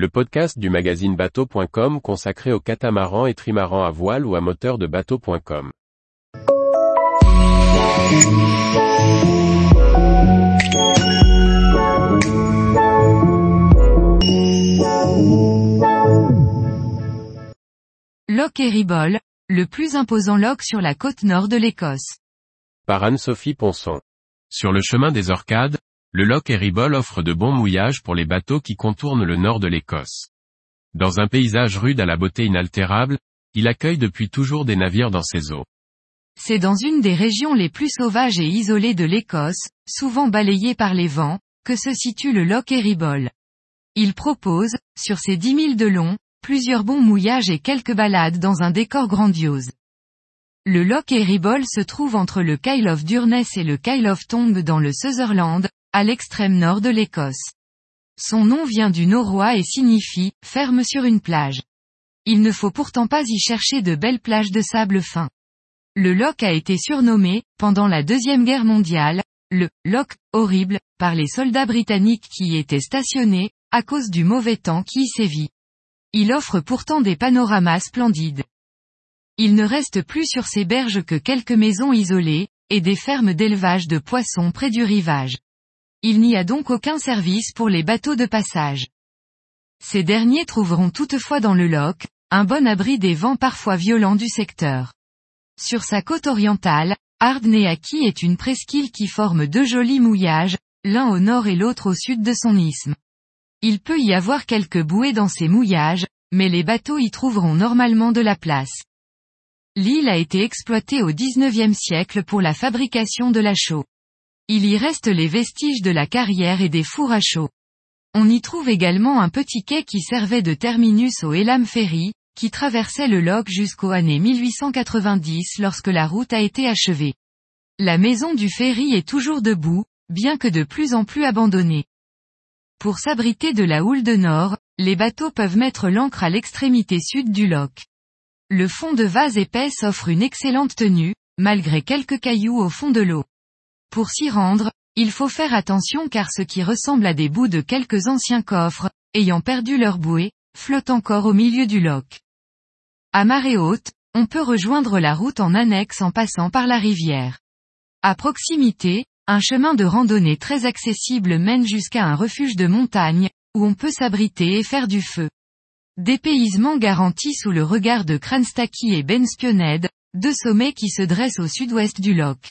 le podcast du magazine bateau.com consacré aux catamarans et trimarans à voile ou à moteur de bateau.com. Loch Eribol, le plus imposant loch sur la côte nord de l'Écosse. Par Anne-Sophie Ponson. Sur le chemin des Orcades, le Loch Eribol offre de bons mouillages pour les bateaux qui contournent le nord de l'Écosse. Dans un paysage rude à la beauté inaltérable, il accueille depuis toujours des navires dans ses eaux. C'est dans une des régions les plus sauvages et isolées de l'Écosse, souvent balayée par les vents, que se situe le Loch Eribol. Il propose, sur ses 10 milles de long, plusieurs bons mouillages et quelques balades dans un décor grandiose. Le Loch Eribol se trouve entre le Kyle of Durness et le Kyle of Tongue dans le Sutherland, à l'extrême nord de l'Écosse. Son nom vient du norrois et signifie « ferme sur une plage ». Il ne faut pourtant pas y chercher de belles plages de sable fin. Le loch a été surnommé, pendant la Deuxième Guerre mondiale, le « loch horrible » par les soldats britanniques qui y étaient stationnés, à cause du mauvais temps qui y sévit. Il offre pourtant des panoramas splendides. Il ne reste plus sur ces berges que quelques maisons isolées, et des fermes d'élevage de poissons près du rivage. Il n'y a donc aucun service pour les bateaux de passage. Ces derniers trouveront toutefois dans le loch, un bon abri des vents parfois violents du secteur. Sur sa côte orientale, Ardneaki est une presqu'île qui forme deux jolis mouillages, l'un au nord et l'autre au sud de son isthme. Il peut y avoir quelques bouées dans ces mouillages, mais les bateaux y trouveront normalement de la place. L'île a été exploitée au XIXe siècle pour la fabrication de la chaux. Il y reste les vestiges de la carrière et des fours à chaux. On y trouve également un petit quai qui servait de terminus au Elam Ferry, qui traversait le Loch jusqu'aux années 1890 lorsque la route a été achevée. La maison du ferry est toujours debout, bien que de plus en plus abandonnée. Pour s'abriter de la houle de nord, les bateaux peuvent mettre l'ancre à l'extrémité sud du loch. Le fond de vase épaisse offre une excellente tenue, malgré quelques cailloux au fond de l'eau. Pour s'y rendre, il faut faire attention car ce qui ressemble à des bouts de quelques anciens coffres, ayant perdu leur bouée, flotte encore au milieu du loch. À marée haute, on peut rejoindre la route en annexe en passant par la rivière. À proximité, un chemin de randonnée très accessible mène jusqu'à un refuge de montagne, où on peut s'abriter et faire du feu. Dépaysement garanti sous le regard de Cranstachy et Benspioned, deux sommets qui se dressent au sud-ouest du loch.